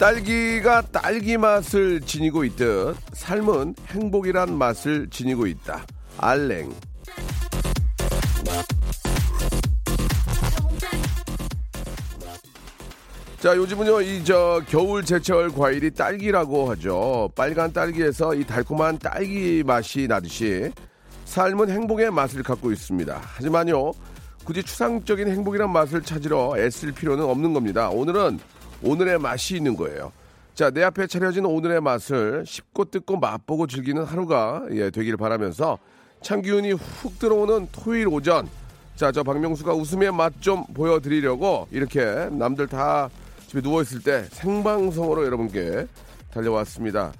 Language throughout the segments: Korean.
딸기가 딸기 맛을 지니고 있듯 삶은 행복이란 맛을 지니고 있다 알랭 자, 요즘은요, 이 저 겨울 제철 과일이 딸기라고 하죠. 빨간 딸기에서 이 달콤한 딸기 맛이 나듯이 삶은 행복의 맛을 갖고 있습니다. 하지만요, 굳이 추상적인 행복이란 맛을 찾으러 애쓸 필요는 없는 겁니다. 오늘은 오늘의 맛이 있는 거예요. 자, 내 앞에 차려진 오늘의 맛을 씹고 뜯고 맛보고 즐기는 하루가 예, 되기를 바라면서 참기운이 훅 들어오는 토요일 오전. 자, 저 박명수가 웃음의 맛 좀 보여드리려고 이렇게 남들 다 집에 누워있을 때 생방송으로 여러분께 달려왔습니다.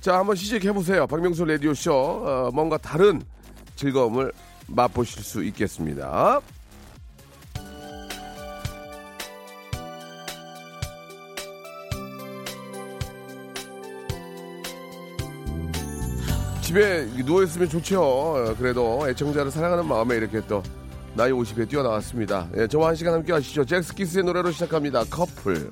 자, 한번 시작해보세요. 박명수 라디오쇼. 어, 뭔가 다른 즐거움을 맛보실 수 있겠습니다. 집에 누워있으면 좋죠. 어, 그래도 애청자를 사랑하는 마음에 이렇게 또 나이 50에 뛰어나왔습니다. 예, 저와 한 시간 함께 하시죠. 잭스키스의 노래로 시작합니다. 커플.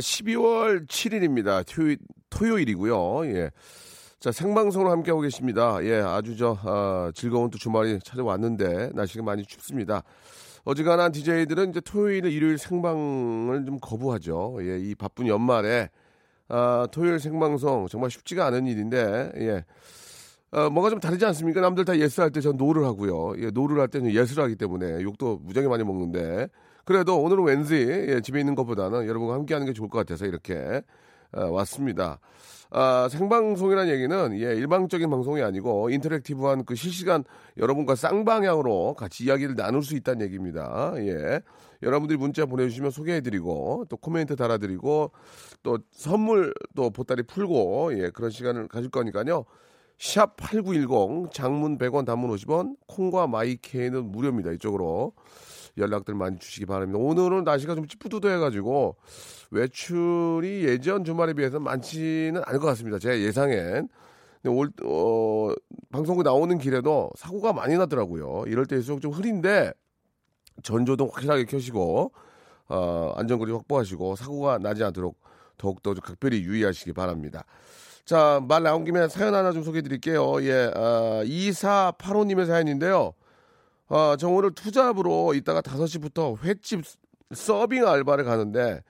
12월 7일입니다. 토요일, 토요일이고요. 예. 자, 생방송으로 함께하고 계십니다. 예, 아주 저, 아, 즐거운 또 주말이 찾아왔는데, 날씨가 많이 춥습니다. 어지간한 DJ들은 이제 토요일, 일요일 생방을 좀 거부하죠. 예, 이 바쁜 연말에, 아, 토요일 생방송 정말 쉽지가 않은 일인데, 예. 어, 뭐가 좀 다르지 않습니까? 남들 다 yes 할 때 전 no를 하고요. 예, no를 할 때는 yes를 하기 때문에 욕도 무지하게 많이 먹는데. 그래도 오늘은 왠지 예, 집에 있는 것보다는 여러분과 함께 하는 게 좋을 것 같아서 이렇게 어, 왔습니다. 아, 생방송이라는 얘기는 예, 일방적인 방송이 아니고 인터랙티브한 그 실시간 여러분과 쌍방향으로 같이 이야기를 나눌 수 있다는 얘기입니다. 예. 여러분들이 문자 보내주시면 소개해드리고 또 코멘트 달아드리고 또 선물 또 보따리 풀고 예, 그런 시간을 가질 거니까요. 샵 8910 장문 100원 단문 50원 콩과 마이케이는 무료입니다. 이쪽으로 연락들 많이 주시기 바랍니다. 오늘은 날씨가 좀 찌뿌두두해가지고 외출이 예전 주말에 비해서 많지는 않을 것 같습니다. 제 예상엔. 근데 올, 어, 방송국 나오는 길에도 사고가 많이 나더라고요. 이럴 때일수록 좀 흐린데 전조등 확실하게 켜시고 어, 안전거리 확보하시고 사고가 나지 않도록 더욱더 좀 각별히 유의하시기 바랍니다. 자, 말 나온 김에 사연 하나 좀 소개해 드릴게요. 예, 아, 2485님의 사연인데요. 아, 저 오늘 투잡으로 이따가 5시부터 횟집 서빙 알바를 가는데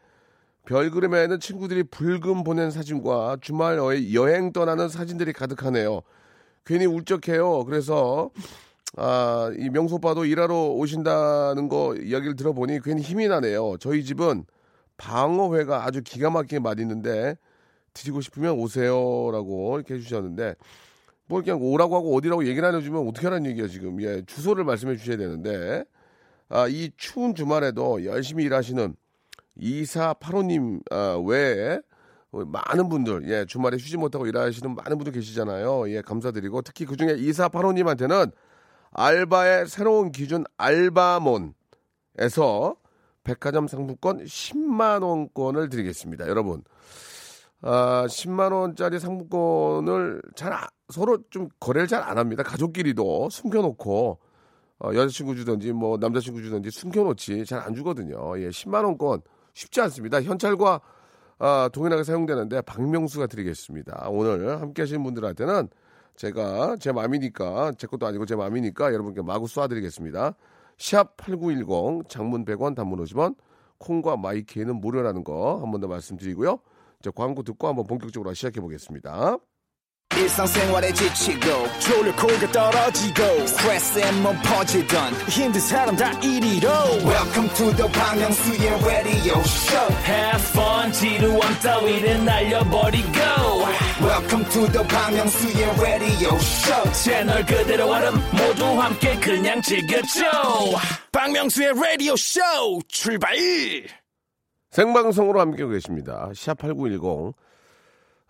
별그램에는 친구들이 불금 보낸 사진과 주말 여- 여행 떠나는 사진들이 가득하네요. 괜히 울적해요. 그래서 아, 이 명소 오빠도 일하러 오신다는 거 이야기를 들어보니 괜히 힘이 나네요. 저희 집은 방어회가 아주 기가 막히게 맛있는데 드시고 싶으면 오세요라고 이렇게 해주셨는데 뭐 그냥 오라고 하고 어디라고 얘기를 안 해주면 어떻게 하라는 얘기야 지금. 예 주소를 말씀해 주셔야 되는데. 아, 이 추운 주말에도 열심히 일하시는 2485님 아, 외에 많은 분들 예 주말에 쉬지 못하고 일하시는 많은 분들 계시잖아요. 예 감사드리고. 특히 그중에 2485님한테는 알바의 새로운 기준 알바몬에서 백화점 상품권 10만 원권을 드리겠습니다. 여러분 아, 10만 원짜리 상품권을 잘 아- 서로 좀 거래를 잘 안 합니다. 가족끼리도 숨겨놓고 어, 여자친구 주든지 뭐 남자친구 주든지 숨겨놓지 잘 안 주거든요. 예, 10만 원권 쉽지 않습니다. 현찰과 아, 동일하게 사용되는데 박명수가 드리겠습니다. 오늘 함께 하시는 분들한테는 제가 제 마음이니까 제 것도 아니고 제 마음이니까 여러분께 마구 쏴드리겠습니다. 샵 8910 장문 100원 단문 50원 콩과 마이키에는 무료라는 거 한 번 더 말씀드리고요. 자, 광고 듣고 한번 본격적으로 시작해 보겠습니다. 일상생활에 지치고, 졸려 코가 떨어지고, 스트레스에 몸 퍼지던, 힘든 사람 다 이리로. welcome to the Bang Myung-soo's radio show. Have fun 지루함 따위를 날려버리고. Welcome to the Bang Myung-soo's radio show. 채널 그대로 얼음 모두 함께 그냥 즐겨줘. 박명수의 라디오 쇼 출발 생방송으로 함께 계십니다. 샵8910.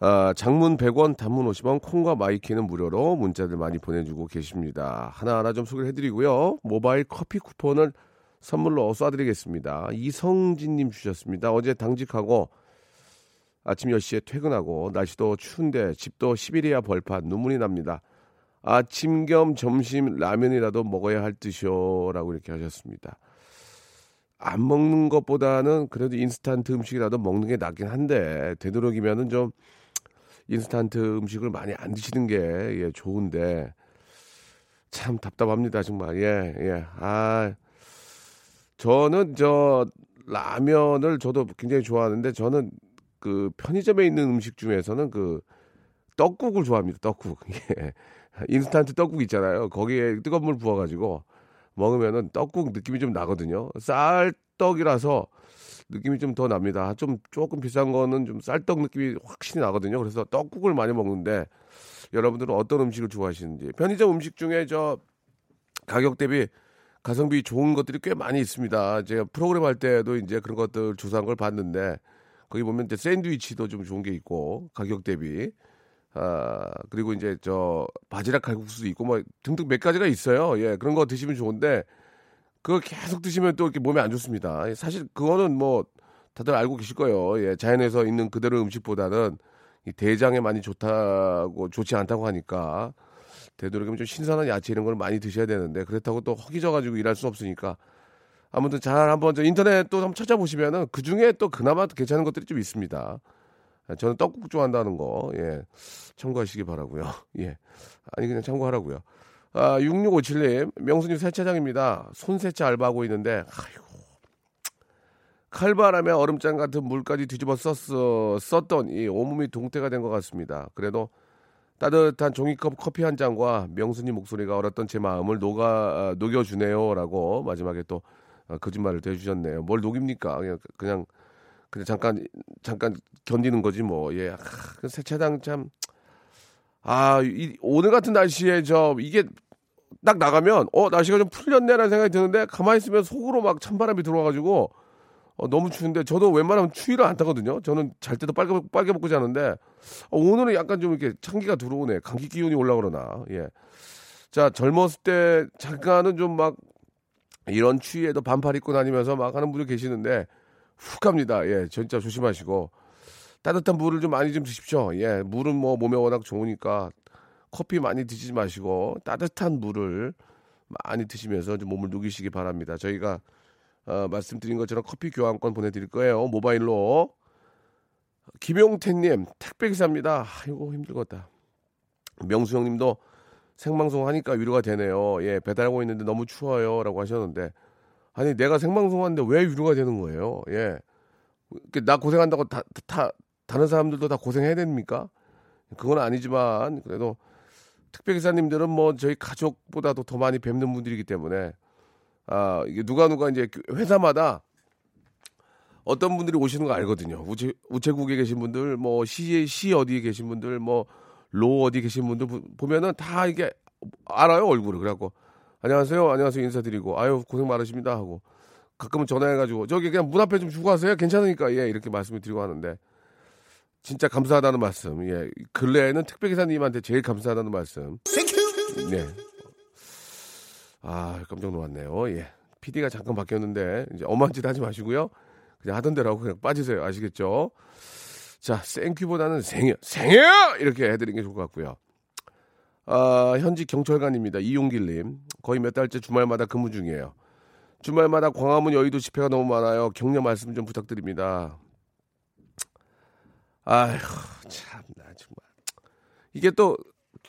아, 장문 100원, 단문 50원, 콩과 my K는 무료로 문자들 많이 보내주고 계십니다. 하나하나 좀 소개를 해드리고요. 모바일 커피 쿠폰을 선물로 쏴드리겠습니다. 이성진님 주셨습니다. 어제 당직하고 아침 10시에 퇴근하고 날씨도 추운데 집도 시베리아 벌판 눈물이 납니다. 아침 겸 점심 라면이라도 먹어야 할 듯이요 라고 이렇게 하셨습니다. 안 먹는 것보다는 그래도 인스턴트 음식이라도 먹는 게 낫긴 한데 되도록이면은 좀 인스턴트 음식을 많이 안 드시는 게 예, 좋은데 참 답답합니다 정말 예 예. 아 저는 저 라면을 저도 굉장히 좋아하는데 저는 그 편의점에 있는 음식 중에서는 그 떡국을 좋아합니다 떡국 예. 인스턴트 떡국 있잖아요 거기에 뜨거운 물 부어가지고 먹으면은 떡국 느낌이 좀 나거든요. 쌀떡이라서 느낌이 좀 더 납니다. 좀 조금 비싼 거는 좀 쌀떡 느낌이 확실히 나거든요. 그래서 떡국을 많이 먹는데 여러분들은 어떤 음식을 좋아하시는지 편의점 음식 중에 저 가격 대비 가성비 좋은 것들이 꽤 많이 있습니다. 제가 프로그램 할 때도 이제 그런 것들 조사한 걸 봤는데 거기 보면 이제 샌드위치도 좀 좋은 게 있고 가격 대비 아 그리고 이제 저 바지락 칼국수도 있고 뭐 등등 몇 가지가 있어요. 예 그런 거 드시면 좋은데 그거 계속 드시면 또 이렇게 몸에 안 좋습니다. 사실 그거는 뭐 다들 알고 계실 거예요. 예 자연에서 있는 그대로 음식보다는 이 대장에 많이 좋다고 좋지 않다고 하니까 되도록이면 좀 신선한 야채 이런 걸 많이 드셔야 되는데 그렇다고 또 허기져 가지고 일할 수 없으니까 아무튼 잘 한번 저 인터넷 또 한번 찾아보시면은 그 중에 또 그나마 괜찮은 것들이 좀 있습니다. 저는 떡국 좋아한다는 거, 예, 참고하시기 바라고요 예. 아니, 그냥 참고하라고요 아, 6657님, 명수님 세차장입니다. 손세차 알바하고 있는데, 아이고. 칼바람에 얼음장 같은 물까지 뒤집어 썼어, 썼던 이 온몸이 동태가 된 것 같습니다. 그래도 따뜻한 종이컵 커피 한 잔과 명수님 목소리가 얼었던 제 마음을 녹아, 아, 녹여주네요. 라고 마지막에 또 아, 거짓말을 또 해주셨네요. 뭘 녹입니까? 그냥, 그냥 그냥 잠깐 잠깐 견디는 거지 뭐. 예. 아, 그 세차장 참 아, 이, 오늘 같은 날씨에 저 이게 딱 나가면 어 날씨가 좀 풀렸네라는 생각이 드는데 가만히 있으면 속으로 막 찬바람이 들어와가지고 어, 너무 추운데 저도 웬만하면 추위를 안 타거든요. 저는 잘 때도 빨개 빨개 먹고 자는데 어, 오늘은 약간 좀 이렇게 찬기가 들어오네. 감기 기운이 올라 그러나. 예. 자 젊었을 때 잠깐은 좀 막 이런 추위에도 반팔 입고 다니면서 막 하는 분들 계시는데 훅 갑니다. 예, 진짜 조심하시고 따뜻한 물을 좀 많이 좀 드십시오. 예, 물은 뭐 몸에 워낙 좋으니까 커피 많이 드시지 마시고 따뜻한 물을 많이 드시면서 좀 몸을 녹이시기 바랍니다. 저희가 어, 말씀드린 것처럼 커피 교환권 보내드릴 거예요. 모바일로. 김용태님 택배 기사입니다. 아이고 힘들겠다. 명수 형님도 생방송 하니까 위로가 되네요. 예, 배달하고 있는데 너무 추워요라고 하셨는데 아니 내가 생방송 하는데 왜 위로가 되는 거예요? 예. 이렇게 나 고생한다고 다, 다 다른 사람들도 다 고생해야 됩니까? 그건 아니지만 그래도 특별 기사님들은 뭐 저희 가족보다도 더 많이 뵙는 분들이기 때문에 아 이게 누가 누가 이제 회사마다 어떤 분들이 오시는 거 알거든요. 우체 우체국에 계신 분들, 뭐 시 시 어디에 계신 분들, 뭐 로 어디 계신 분들 보- 보면은 다 이게 알아요 얼굴을 그래갖고 안녕하세요, 안녕하세요. 인사드리고. 아유 고생 많으십니다. 하고 가끔은 전화해가지고 저기 그냥 문 앞에 좀 주고 가세요. 괜찮으니까. 예 이렇게 말씀을 드리고 하는데 진짜 감사하다는 말씀. 예 근래에는 특별 기사님한테 제일 감사하다는 말씀. 네. 아 깜짝 놀랐네요. 예. PD가 잠깐 바뀌었는데 이제 엄한 짓 하지 마시고요. 그냥 하던 대로 하고 그냥 빠지세요. 아시겠죠? 자 생큐보다는 생여 생여 이렇게 해드리는 게 좋을 것 같고요 아, 현직 경찰관입니다. 이용길님. 거의 몇 달째 주말마다 근무 중이에요. 주말마다 광화문 여의도 집회가 너무 많아요. 격려 말씀 좀 부탁드립니다. 아휴, 참나, 정말. 이게 또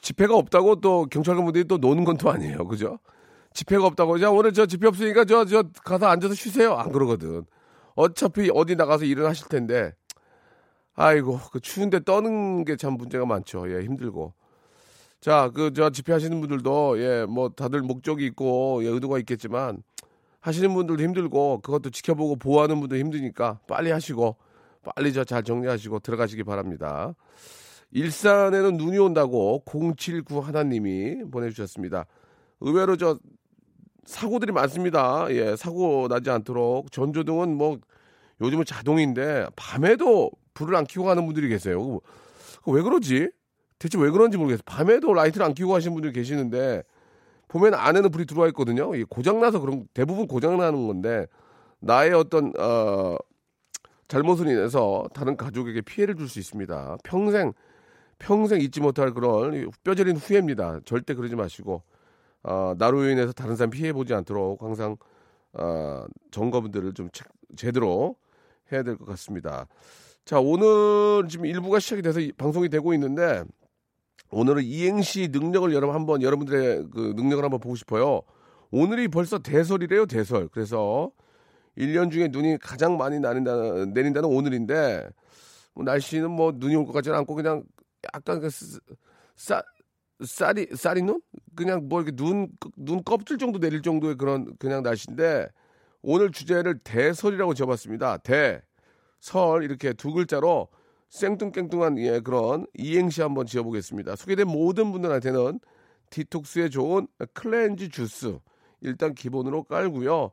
집회가 없다고 또 경찰관분들이 또 노는 건 또 아니에요. 그죠? 집회가 없다고. 자, 오늘 저 집회 없으니까 저, 저 가서 앉아서 쉬세요. 안 그러거든. 어차피 어디 나가서 일을 하실 텐데. 아이고, 그 추운데 떠는 게 참 문제가 많죠. 예, 힘들고. 자, 그, 저, 집회하시는 분들도, 예, 뭐, 다들 목적이 있고, 예, 의도가 있겠지만, 하시는 분들도 힘들고, 그것도 지켜보고 보호하는 분도 힘드니까, 빨리 하시고, 빨리 저 잘 정리하시고 들어가시기 바랍니다. 일산에는 눈이 온다고 079 하나님이 보내주셨습니다. 의외로 저, 사고들이 많습니다. 예, 사고 나지 않도록. 전조등은 뭐, 요즘은 자동인데, 밤에도 불을 안 켜고 가는 분들이 계세요. 그거 왜 그러지? 대체 왜 그런지 모르겠어요. 밤에도 라이트를 안 켜고 가시는 분들이 계시는데 보면 안에는 불이 들어와 있거든요. 고장나서 그런 대부분 고장나는 건데 나의 어떤 어 잘못으로 인해서 다른 가족에게 피해를 줄 수 있습니다. 평생 평생 잊지 못할 그런 뼈저린 후회입니다. 절대 그러지 마시고 어, 나로 인해서 다른 사람 피해 보지 않도록 항상 어, 점검들을 좀 체- 제대로 해야 될 것 같습니다. 자 오늘 지금 일부가 시작이 돼서 이- 방송이 되고 있는데 오늘은 이행시 능력을 여러분 한번 여러분들의 그 능력을 한번 보고 싶어요. 오늘이 벌써 대설이래요, 대설. 그래서 1년 중에 눈이 가장 많이 내린다, 내린다는 오늘인데 뭐 날씨는 뭐 눈이 올 것 같지는 않고 그냥 약간 그 스- 쌀 쌀이 쌀이 눈 그냥 뭐 이렇게 눈눈 껍질 정도 내릴 정도의 그런 그냥 날씨인데 오늘 주제를 대설이라고 지어봤습니다. 대, 설 이렇게 두 글자로 생뚱깽뚱한 예 그런 이행시 한번 지어보겠습니다. 소개된 모든 분들한테는 디톡스에 좋은 cleanse 주스 일단 기본으로 깔고요.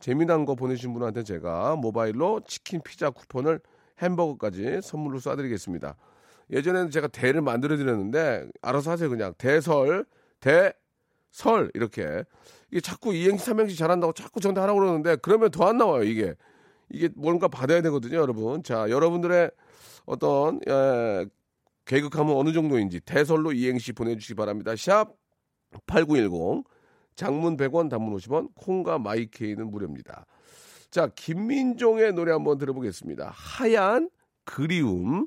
재미난 거 보내주신 분한테 제가 모바일로 치킨 피자 쿠폰을 햄버거까지 선물로 쏴드리겠습니다. 예전에는 제가 대를 만들어 드렸는데 알아서 하세요 그냥 대설 대설 이렇게 이게 자꾸 이행시 삼행시 잘한다고 자꾸 저한테 하라고 그러는데 그러면 더 안 나와요 이게 이게 뭔가 받아야 되거든요 여러분 자 여러분들의 어떤 에, 계획하면 어느 정도인지 대설로 이행시 보내주시기 바랍니다. 샵 8910 장문 100원 단문 50원 콩과 마이케이는 무료입니다. 자 김민종의 노래 한번 들어보겠습니다. 하얀 그리움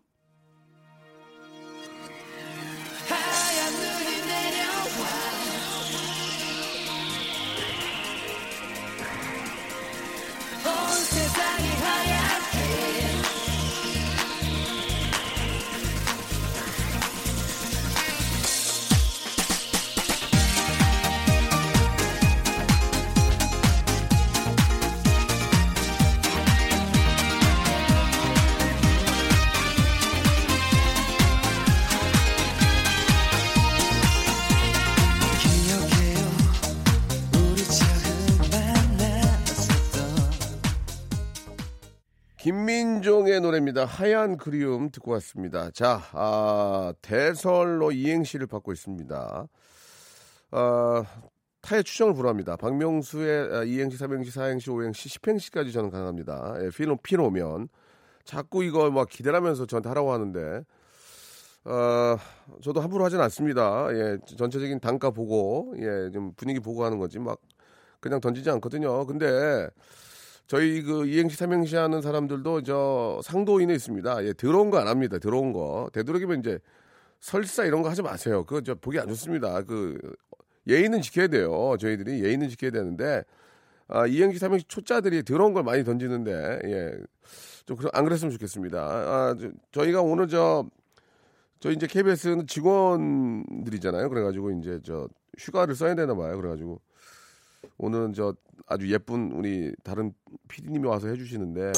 김민종의 노래입니다. 하얀 그리움 듣고 왔습니다. 자, 아, 대설로 이행시를 받고 있습니다. 아, 타의 추정을 불허합니다. 박명수의 아, 이행시, 삼행시, 사행시, 오행시, 십행시까지 저는 가능합니다. 예, 피로, 피로면. 자꾸 이거 막 기대하면서 저한테 하라고 하는데, 어, 저도 함부로 하진 않습니다. 예, 전체적인 단가 보고, 예, 좀 분위기 보고 하는 거지, 막, 그냥 던지지 않거든요. 근데, 저희 그 이행시 삼행시 하는 사람들도 저 상도인에 있습니다. 예, 들어온 거 안 합니다. 들어온 거. 되도록이면 이제 설사 이런 거 하지 마세요. 그거 저 보기 안 좋습니다. 그 예의는 지켜야 돼요. 저희들이 예의는 지켜야 되는데 아, 이행시 삼행시 초짜들이 들어온 걸 많이 던지는데 예. 좀 그러- 안 그랬으면 좋겠습니다. 아, 저, 저희가 오늘 저 저희 이제 KBS는 직원들이잖아요. 그래가지고 이제 저 휴가를 써야 되나 봐요. 그래가지고 오늘은 저 아주 예쁜 우리 다른 PD님이 와서 해주시는데.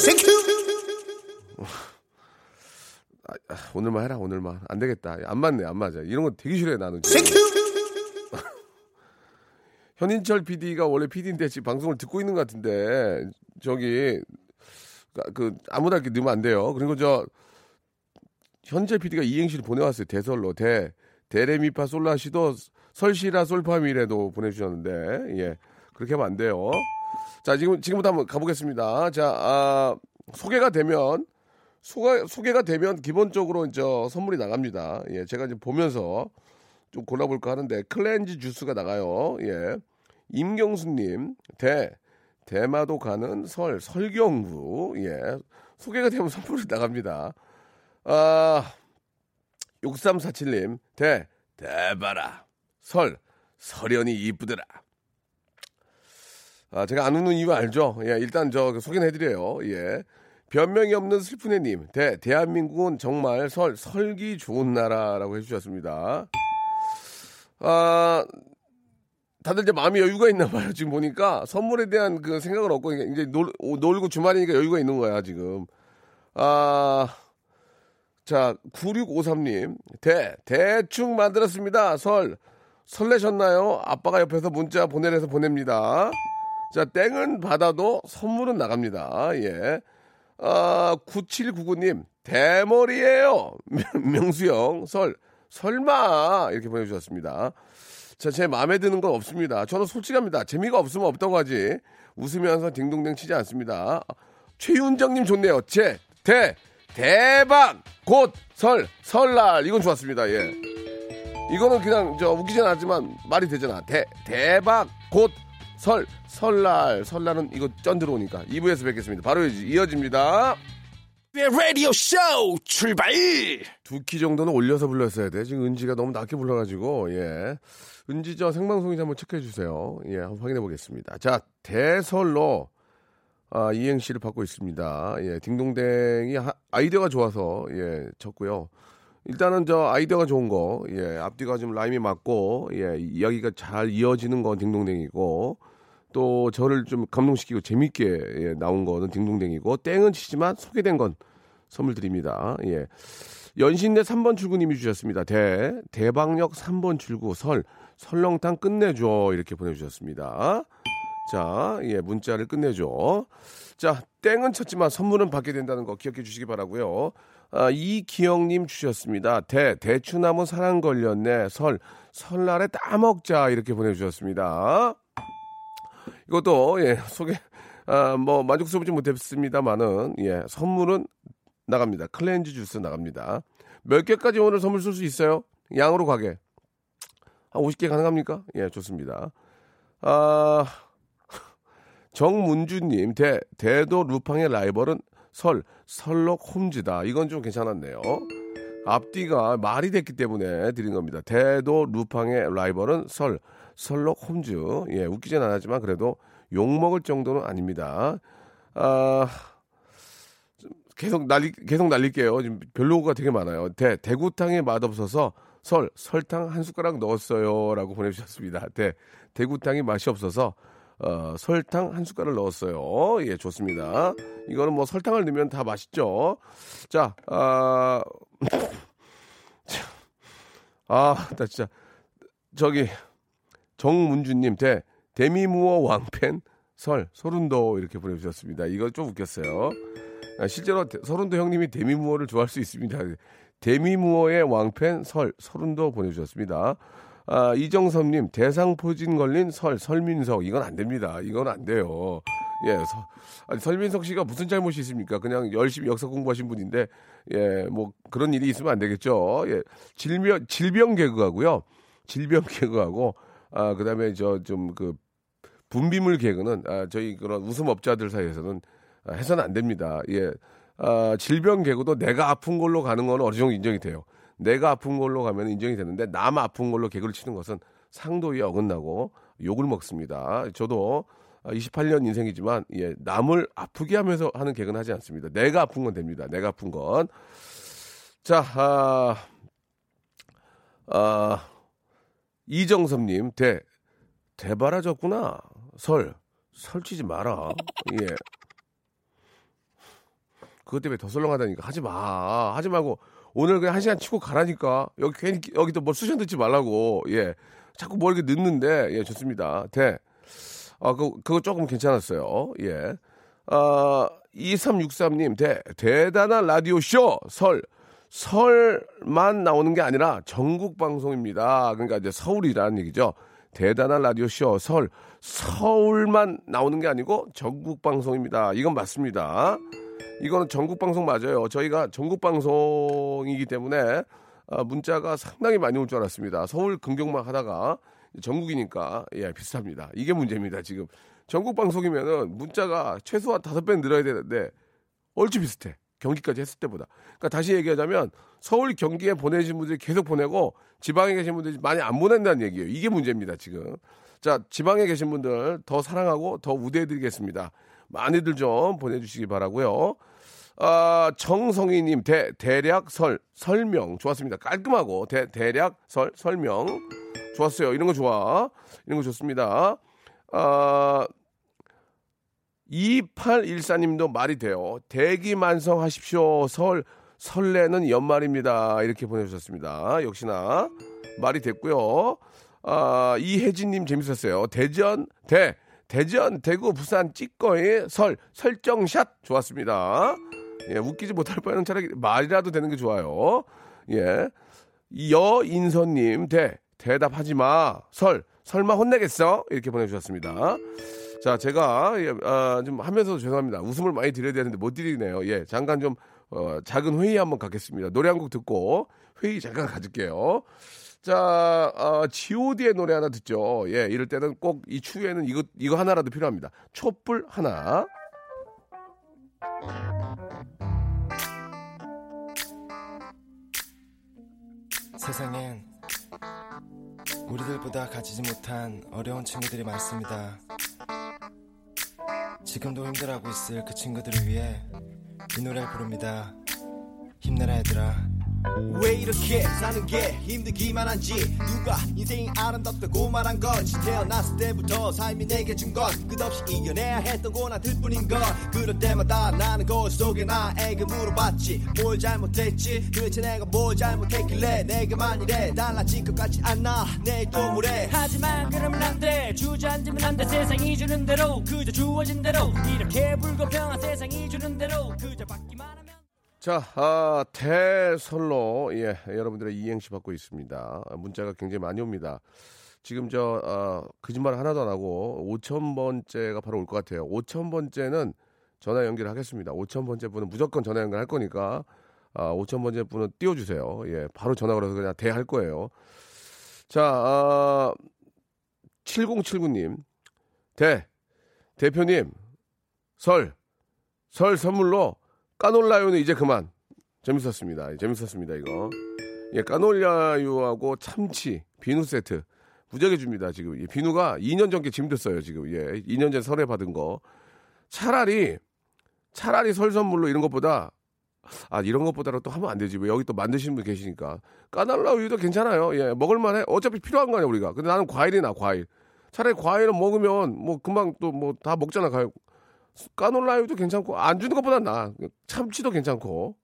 아, 아, 오늘만 해라 오늘만. 안 되겠다. 안 맞네 안 맞아. 이런 거 되게 싫어해 나는. 현인철 PD가 원래 PD인데 지금 방송을 듣고 있는 것 같은데 저기 그- 그 아무나 이렇게 넣으면 안 돼요. 그리고 저 현재 PD가 이행시를 보내왔어요. 대설로. 대 대레미파 솔라시도 설시라 솔파미래도 보내주셨는데 예 그렇게 하면 안 돼요. 자 지금 지금부터 한번 가보겠습니다. 자 아, 소개가 되면 소개 소개가 되면 기본적으로 이제 선물이 나갑니다. 예 제가 이제 보면서 좀 골라볼까 하는데 클렌즈 주스가 나가요. 예 임경수님 대 대마도 가는 설 설경구 예 소개가 되면 선물이 나갑니다. 아 6347님 대 대바라 설 설연이 이쁘더라. 아 제가 안 웃는 이유 알죠? 예 일단 저 소개는 해드려요. 예 변명이 없는 슬픈애님 대 대한민국은 정말 설 설기 좋은 나라라고 해주셨습니다. 아, 다들 이제 마음이 여유가 있나 봐요. 지금 보니까 선물에 대한 그 생각을 없고 이제 놀, 놀고 주말이니까 여유가 있는 거야, 지금. 아, 자, 9653님. 대, 대충 만들었습니다. 설. 설레셨나요? 아빠가 옆에서 문자 보내래서 보냅니다. 자, 땡은 받아도 선물은 나갑니다. 예. 아, 9799님. 대머리예요 명수형. 설. 설마. 이렇게 보내주셨습니다. 자, 제 마음에 드는 건 없습니다. 저는 솔직합니다. 재미가 없으면 없다고 하지. 웃으면서 딩동댕 치지 않습니다. 최윤정님 좋네요. 제, 대, 대박! 곧, 설, 설날. 이건 좋았습니다. 예. 이거는 그냥 저 웃기진 않지만 말이 되잖아. 대, 대박! 곧, 설, 설날. 설날은 이거 쩐 들어오니까. 2부에서 뵙겠습니다. 바로 이어집니다. 라디오 쇼 출발 두 키 정도는 올려서 불렀어야 돼. 지금 은지가 너무 낮게 불러가지고, 예. 은지 저 생방송인지 한번 체크해 주세요. 예, 한번 확인해 보겠습니다. 자, 대설로, 아, 이행시를 받고 있습니다. 예, 딩동댕이 하- 아이디어가 좋아서, 예, 쳤고요. 일단은 저 아이디어가 좋은 거, 예, 앞뒤가 좀 라임이 맞고, 예, 이야기가 잘 이어지는 건 딩동댕이고, 또 저를 좀 감동시키고 재밌게 예, 나온 거는 딩동댕이고, 땡은 치지만 소개된 건 선물 드립니다. 예. 연신내 3번 출구님이 주셨습니다. 대, 대방역 3번 출구, 설, 설렁탕 끝내줘. 이렇게 보내주셨습니다. 자, 예, 문자를 끝내줘. 자, 땡은 쳤지만 선물은 받게 된다는 거 기억해 주시기 바라고요 아, 이기영님 주셨습니다. 대, 대추나무 사랑 걸렸네. 설, 설날에 따먹자. 이렇게 보내주셨습니다. 이것도, 예, 소개, 아, 뭐, 만족스럽지 못했습니다만은, 예, 선물은 나갑니다. 클렌즈 주스 나갑니다. 몇 개까지 오늘 선물 쏠수 있어요? 양으로 가게. 한 50개 가능합니까? 예, 좋습니다. 아, 정문주님, 대, 대도 루팡의 라이벌은 설, 설록 홈즈다. 이건 좀 괜찮았네요. 앞뒤가 말이 됐기 때문에 드린 겁니다. 대도 루팡의 라이벌은 설, 설록 홈즈. 예, 웃기진 않았지만 그래도 욕먹을 정도는 아닙니다. 아, 계속 날리 계속 날릴게요. 지금 별로가 되게 많아요. 대 대구탕에 맛없어서 설 설탕 한 숟가락 넣었어요 라고 보내주셨습니다. 대 대구탕이 맛이 없어서 어, 설탕 한 숟가락 넣었어요. 예, 좋습니다. 이거는 뭐 설탕을 넣으면 다 맛있죠. 자, 아, 자, 아, 나 진짜 저기 정문주님 대 데미무어 왕팬 설 소른도 이렇게 보내주셨습니다. 이거 좀 웃겼어요. 아, 실제로 데- 서른도 형님이 데미무어를 좋아할 수 있습니다. 데미무어의 왕팬 설 서른도 보내주셨습니다. 아, 이정섭님 대상포진 걸린 설 설민석 이건 안 됩니다. 이건 안 돼요. 예, 서, 아니, 설민석 씨가 무슨 잘못이 있습니까? 그냥 열심히 역사 공부하신 분인데 예, 뭐 그런 일이 있으면 안 되겠죠. 예, 질병 질병 개그하고요, 질병 개그하고 아 그다음에 저 좀 그 분비물 개그는 아, 저희 그런 웃음 업자들 사이에서는 아, 해서는 안 됩니다. 예. 아, 질병 개그도 내가 아픈 걸로 가는 건 어느 정도 인정이 돼요. 내가 아픈 걸로 가면 인정이 되는데 남 아픈 걸로 개그를 치는 것은 상도에 어긋나고 욕을 먹습니다. 저도 28년 인생이지만 예, 남을 아프게 하면서 하는 개그는 하지 않습니다. 내가 아픈 건 됩니다. 내가 아픈 건. 자, 아, 아, 이정섭님, 대, 대바라졌구나. 설, 설치지 마라. 예. 그것 때문에 더 설렁하다니까 하지 마. 하지 말고 오늘 그냥 한 시간 치고 가라니까. 여기 괜히 여기 또 뭐 수션 듣지 말라고. 예. 자꾸 뭐 이렇게 늦는데 예 좋습니다. 대. 아 그 그거 조금 괜찮았어요. 예. 아 2363님 대 대단한 라디오 쇼 설 설만 나오는 게 아니라 전국 방송입니다. 그러니까 이제 서울이라는 얘기죠. 대단한 라디오 쇼 설 서울만 나오는 게 아니고 전국 방송입니다. 이건 맞습니다. 이거는 전국 방송 맞아요. 저희가 전국 방송이기 때문에 아, 문자가 상당히 많이 올 줄 알았습니다. 서울 근경만 하다가 전국이니까 예 비슷합니다. 이게 문제입니다. 지금 전국 방송이면은 문자가 최소한 다섯 배 늘어야 되는데 얼추 비슷해. 경기까지 했을 때보다. 그러니까 다시 얘기하자면 서울 경기에 보내신 분들이 계속 보내고 지방에 계신 분들이 많이 안 보낸다는 얘기예요. 이게 문제입니다, 지금. 자, 지방에 계신 분들 더 사랑하고 더 우대해 드리겠습니다. 많이들 좀 보내 주시기 바라고요. 아, 정성희 님 대 대략 설 설명 좋았습니다. 깔끔하고 대 대략 설 설명 좋았어요. 이런 거 좋아. 이런 거 좋습니다. 아, 2814님도 말이 돼요. 대기 만성 하십시오. 설, 설레는 연말입니다. 이렇게 보내주셨습니다. 역시나 말이 됐고요. 아, 이혜진님 재밌었어요. 대전, 대, 대전, 대구, 부산, 찌꺼기, 설, 설정샷 좋았습니다. 예, 웃기지 못할 바에는 차라리 말이라도 되는 게 좋아요. 예. 여인선님, 대, 대답하지 마. 설, 설마 혼내겠어? 이렇게 보내주셨습니다. 자, 제가, 예, 아, 좀 하면서도 죄송합니다. 웃음을 많이 드려야 되는데 못 드리네요. 예, 잠깐 좀, 어, 작은 회의 한번 갖겠습니다. 노래 한 곡 듣고 회의 잠깐 가질게요. 자, 어, GOD의 노래 하나 듣죠. 예, 이럴 때는 꼭 이 추위에는 이거, 이거 하나라도 필요합니다. 촛불 하나. 세상엔 우리들보다 가지지 못한 어려운 친구들이 많습니다. 지금도 힘들어하고 있을 그 친구들을 위해 이 노래를 부릅니다. 힘내라 얘들아. 왜 이렇게 사는 게 힘들기만 한지 누가 인생이 아름답다고 말한 건지 태어났을 때부터 삶이 내게 준 건 끝없이 이겨내야 했던 고난들 뿐인 걸 그럴 때마다 나는 거울 속에 나에게 물어봤지. 뭘 잘못했지? 도대체 내가 뭘 잘못했길래 내게만 이래 달라질 것 같지 않나 내일 또 모레 하지만 그러면 안돼. 주저앉으면 안돼. 세상이 주는 대로 그저 주어진 대로 이렇게 불공평한 세상이 주는 대로 하면 자, 아, 대설로, 예, 여러분들의 이행시 받고 있습니다. 아, 문자가 굉장히 많이 옵니다. 지금 저, 아, 거짓말 하나도 안 하고, 5천번째가 바로 올 것 같아요. 5천번째는 전화 연결하겠습니다. 5천번째 분은 무조건 전화 연결할 거니까, 아, 5천번째 분은 띄워주세요. 예, 바로 전화 걸어서 그냥 대할 거예요. 자, 아, 7079님, 대, 대표님, 설, 설 선물로 까놀라유는 이제 그만. 재밌었습니다. 재밌었습니다, 이거. 예, 까놀라유하고 참치, 비누 세트. 무지하게 줍니다, 지금. 이 비누가 2년 전께 짐됐어요, 지금. 예, 2년 전에 설에 받은 거. 차라리, 차라리 설 선물로 이런 것보다, 아, 이런 것보다는 또 하면 안 되지. 왜 여기 또 만드시는 분 계시니까. 까놀라유도 괜찮아요. 예, 먹을만 해. 어차피 필요한 거 아니야, 우리가. 근데 나는 과일이 나, 과일. 차라리 과일은 먹으면 뭐 금방 또 뭐 다 먹잖아, 과일. 까놀라유도 괜찮고 안 주는 것보다 나. 참치도 괜찮고.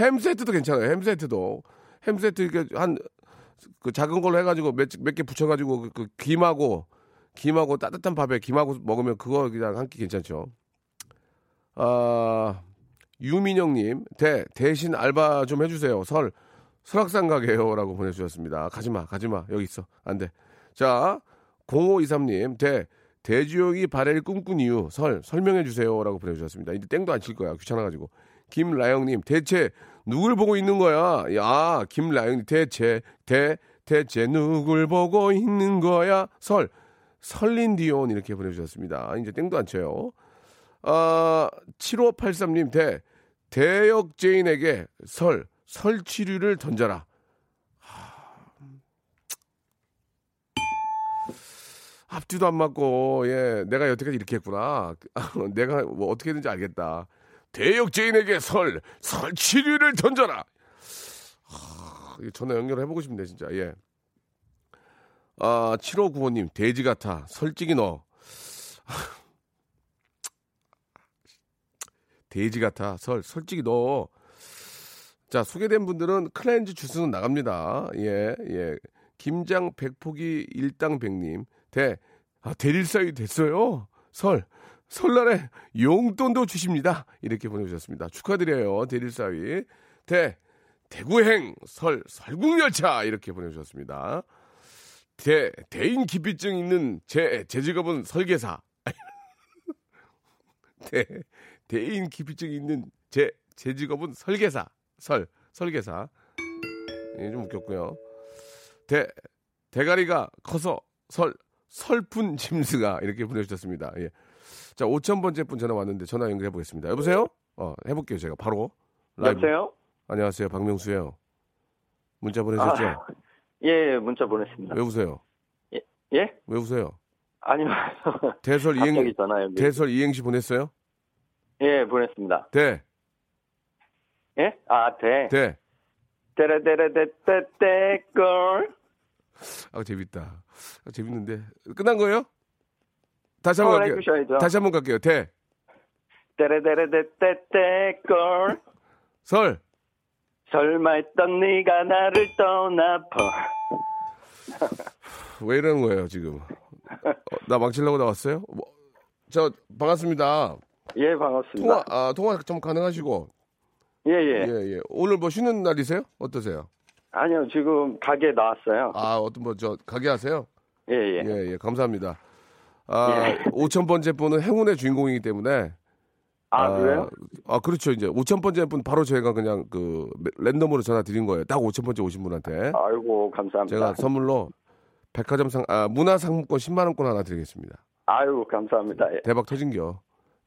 햄 세트도 괜찮아요 햄 세트도. 햄 세트 이렇게 한 그 작은 걸로 해가지고 몇몇개 붙여가지고 그, 그 김하고 김하고 따뜻한 밥에 김하고 먹으면 그거 그냥 한 끼 괜찮죠. 아 유민영님 대 대신 알바 좀 해주세요. 설 설악산 가게요라고 보내주셨습니다. 가지마 가지마. 여기 있어. 안돼 자 0523님 대 대주역이 발해를 꿈꾼 이유 설 설명해 주세요라고 보내주셨습니다. 이제 땡도 안 칠 거야 귀찮아가지고 김라영님 대체 누굴 보고 있는 거야? 야 김라영님 대체 대 대체 누굴 보고 있는 거야? 설 설린 디온 이렇게 보내주셨습니다. 이제 땡도 안 쳐요. 아 7583님 대 대역죄인에게 설 설치류를 던져라. 앞뒤도 안 맞고 예 내가 여태까지 이렇게 했구나 내가 뭐 어떻게 했는지 알겠다 대역죄인에게 설 설치류를 던져라 하, 전화 연결을 해보고 싶네 진짜 예. 아 7595님 돼지 같아 설찍이 너 돼지 같아 설 솔직히 너. 자 소개된 분들은 클렌즈 주스는 나갑니다. 예 예. 김장 백포기 일당 백님 대 아, 대릴사이 됐어요. 설 설날에 용돈도 주십니다. 이렇게 보내주셨습니다. 축하드려요. 대릴사위 대 대구행 설 설국열차 이렇게 보내주셨습니다. 대 대인 기피증 있는 제, 제 직업은 설계사. 대 대인 기피증 있는 제, 제 직업은 설계사. 설 설계사. 예, 좀 웃겼고요. 대 대가리가 커서 설 설픈 짐스가 이렇게 보내주셨습니다. 예. 자, 5,000번째 분 전화 왔는데 전화 연결해 보겠습니다. 여보세요? 어, 해볼게요, 제가. 바로. 라이브. 여보세요? 안녕하세요, 박명수예요 문자 보내셨죠? 아, 예, 문자 보냈습니다. 왜 우세요? 예? 왜 우세요? 아니요. 대설 이행, 전화. 대설 이행시 보냈어요? 예, 보냈습니다. 대, 예? 아, 대. 대. 데레데레데데데 걸. 아, 재밌다. 아, 재밌는데. 끝난 거예요? 다시 어, 한번 갈게요. 해주셔야죠. 다시 한번 갈게요. 대, 떼레떼레떼떼떼 걸 설. 설마 했던 네가 나를 떠나봐 왜 이러는 거예요, 지금? 어, 나 망치려고 나왔어요? 뭐, 저, 반갑습니다. 예 반갑습니다 통화, 아, 통화 좀 가능하시고. 예예 예, 예. 오늘 뭐 쉬는 날이세요? 어떠세요? 아니요 지금 가게 나왔어요 아, 어떤 뭐, 저, 가게 하세요? 예 예 예, 예. 감사합니다. 아, 예. 5,000번째 분은 행운의 주인공이기 때문에. 아 그래요 아, 그렇죠. 이제 5,000번째 분 바로 제가 그냥 그 랜덤으로 전화 드린 거예요. 딱 5,000번째 오신 분한테. 아이고 감사합니다 제가 선물로 백화점 상, 아, 문화상품권 10만원권 하나 드리겠습니다. 아이고 감사합니다 예. 대박 터진겨.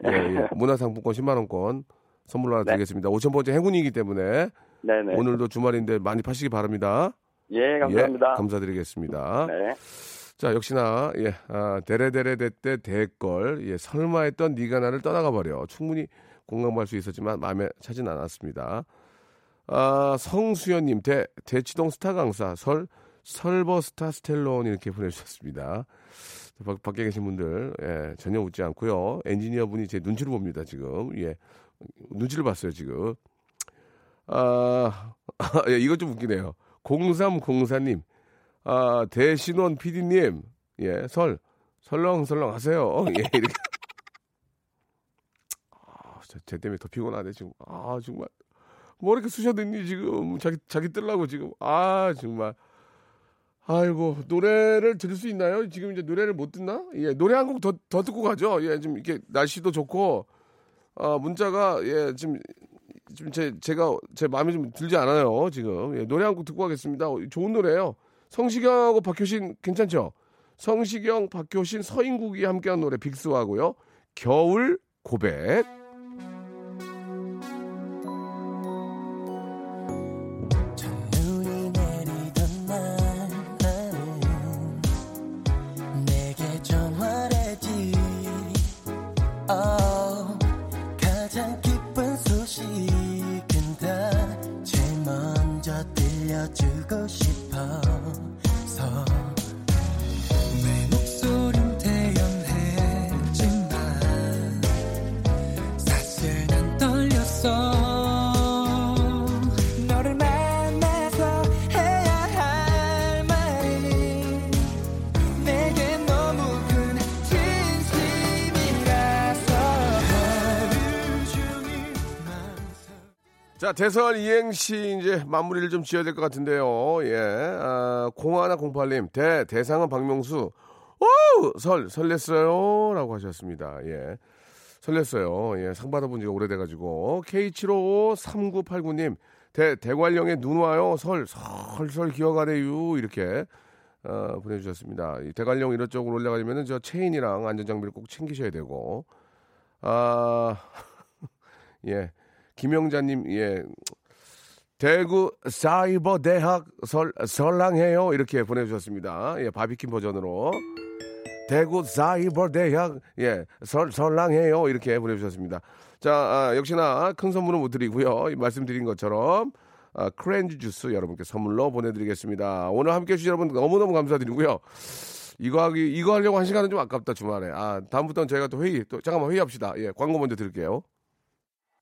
예, 예. 문화상품권 10만원권 선물로 하나 네. 드리겠습니다. 5,000번째 행운이기 때문에 네네 오늘도 주말인데 많이 파시기 바랍니다. 예 감사합니다 예, 감사드리겠습니다. 네 자, 역시나, 예, 아, 데레데레데 때 대걸, 예, 설마 했던 네가 나를 떠나가 버려. 충분히 공감할 수 있었지만 마음에 차진 않았습니다. 아, 성수연님, 대, 대치동 스타 강사, 설, 설버 스타 스텔론 이렇게 보내주셨습니다. 밖, 밖에 계신 분들, 예, 전혀 웃지 않고요. 엔지니어 분이 제 눈치를 봅니다, 지금. 예, 눈치를 봤어요, 지금. 아, 예, 이거 좀 웃기네요. 0304님, 아, 대신원 PD님, 예, 설, 설렁설렁 하세요. 예, 이렇게. 아, 저, 쟤 때문에 더 피곤하네, 지금. 아, 정말. 뭐 이렇게 쑤셔댔니, 지금. 자기, 자기 뜰라고 지금. 아, 정말. 아이고, 노래를 들을 수 있나요? 지금 이제 노래를 못 듣나? 예, 노래 한 곡 더, 더 듣고 가죠. 예, 지금 이렇게 날씨도 좋고, 아, 문자가, 예, 지금, 지금 제, 제가, 제 마음에 좀 들지 않아요, 지금. 예, 노래 한 곡 듣고 가겠습니다. 어, 좋은 노래예요 성시경하고 박효신 괜찮죠? 성시경, 박효신, 서인국이 함께한 노래 빅스하고요. 겨울 고백. 대설 이행시 이제 마무리를 좀 지어야 될 것 같은데요. 예. 아, 0108님, 대, 대상은 박명수. 오! 설, 설렜어요. 라고 하셨습니다. 예. 설렜어요. 예. 상 받아본 지가 오래돼가지고. K753989님, 대, 대관령에 눈 와요. 설, 설 설 기억하래요. 이렇게. 어, 보내주셨습니다. 이 대관령 이런 쪽으로 올라가려면은 저 체인이랑 안전장비를 꼭 챙기셔야 되고. 아, 예. 김영자님, 예. 대구 사이버 대학 설, 설랑해요. 이렇게 보내주셨습니다. 예, 바비킴 버전으로. 대구 사이버 대학, 예, 설, 설랑해요. 이렇게 보내주셨습니다. 자, 아, 역시나 큰 선물은 못 드리고요. 이 말씀드린 것처럼, 아, 크렌즈 주스 여러분께 선물로 보내드리겠습니다. 오늘 함께 해주신 여러분 너무너무 감사드리고요. 이거 하기, 이거 하려고 한 시간은 좀 아깝다, 주말에. 아, 다음부터는 저희가 또 회의, 또, 잠깐만 회의합시다. 예, 광고 먼저 드릴게요.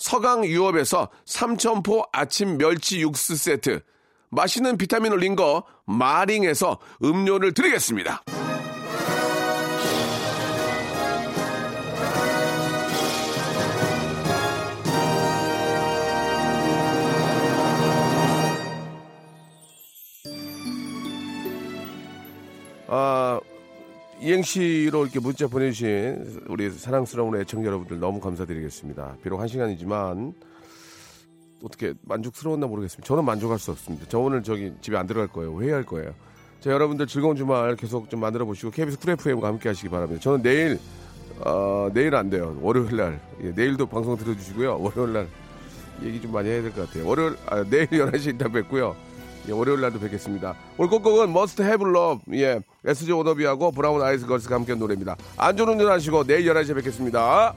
서강 유업에서 삼천포 아침 멸치 육수 세트, 맛있는 비타민 올린 거 마링에서 음료를 드리겠습니다. 아, 이행시로 이렇게 문자 보내주신 우리 사랑스러운 애청자 여러분들 너무 감사드리겠습니다. 비록 한 시간이지만 어떻게 만족스러웠나 모르겠습니다. 저는 만족할 수 없습니다. 저 오늘 저기 집에 안 들어갈 거예요. 회의할 거예요. 자, 여러분들 즐거운 주말 계속 좀 만들어 보시고 KBS 쿨 FM과 함께 하시기 바랍니다. 저는 내일 어, 내일 안 돼요. 월요일 날. 예, 내일도 방송 들어주시고요. 월요일 날 얘기 좀 많이 해야 될 것 같아요. 월요일 아, 내일 11시 일단 뵙고요. 예, 월요일 날도 뵙겠습니다. 끝곡은 Must Have Love, 예, SG 오더비하고 브라운 아이스 걸스가 함께 한 노래입니다. 안전 운전 하시고 내일 11시에 뵙겠습니다.